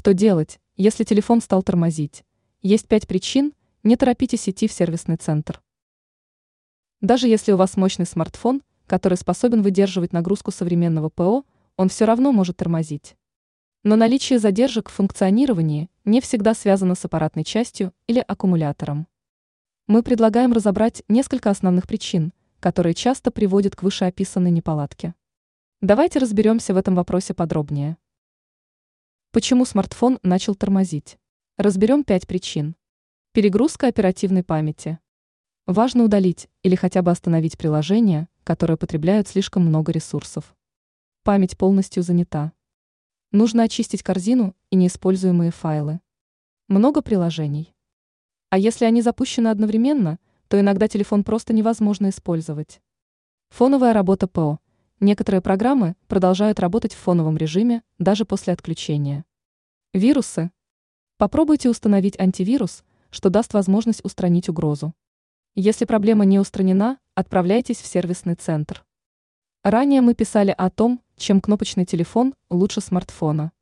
Что делать, если телефон стал тормозить? Есть пять причин, не торопитесь идти в сервисный центр. Даже если у вас мощный смартфон, который способен выдерживать нагрузку современного ПО, он все равно может тормозить. Но наличие задержек в функционировании не всегда связано с аппаратной частью или аккумулятором. Мы предлагаем разобрать несколько основных причин, которые часто приводят к вышеописанной неполадке. Давайте разберемся в этом вопросе подробнее. Почему смартфон начал тормозить? Разберем пять причин. Перегрузка оперативной памяти. Важно удалить или хотя бы остановить приложения, которые потребляют слишком много ресурсов. Память полностью занята. Нужно очистить корзину и неиспользуемые файлы. Много приложений. А если они запущены одновременно, то иногда телефон просто невозможно использовать. Фоновая работа ПО. Некоторые программы продолжают работать в фоновом режиме даже после отключения. Вирусы. Попробуйте установить антивирус, что даст возможность устранить угрозу. Если проблема не устранена, отправляйтесь в сервисный центр. Ранее мы писали о том, чем кнопочный телефон лучше смартфона.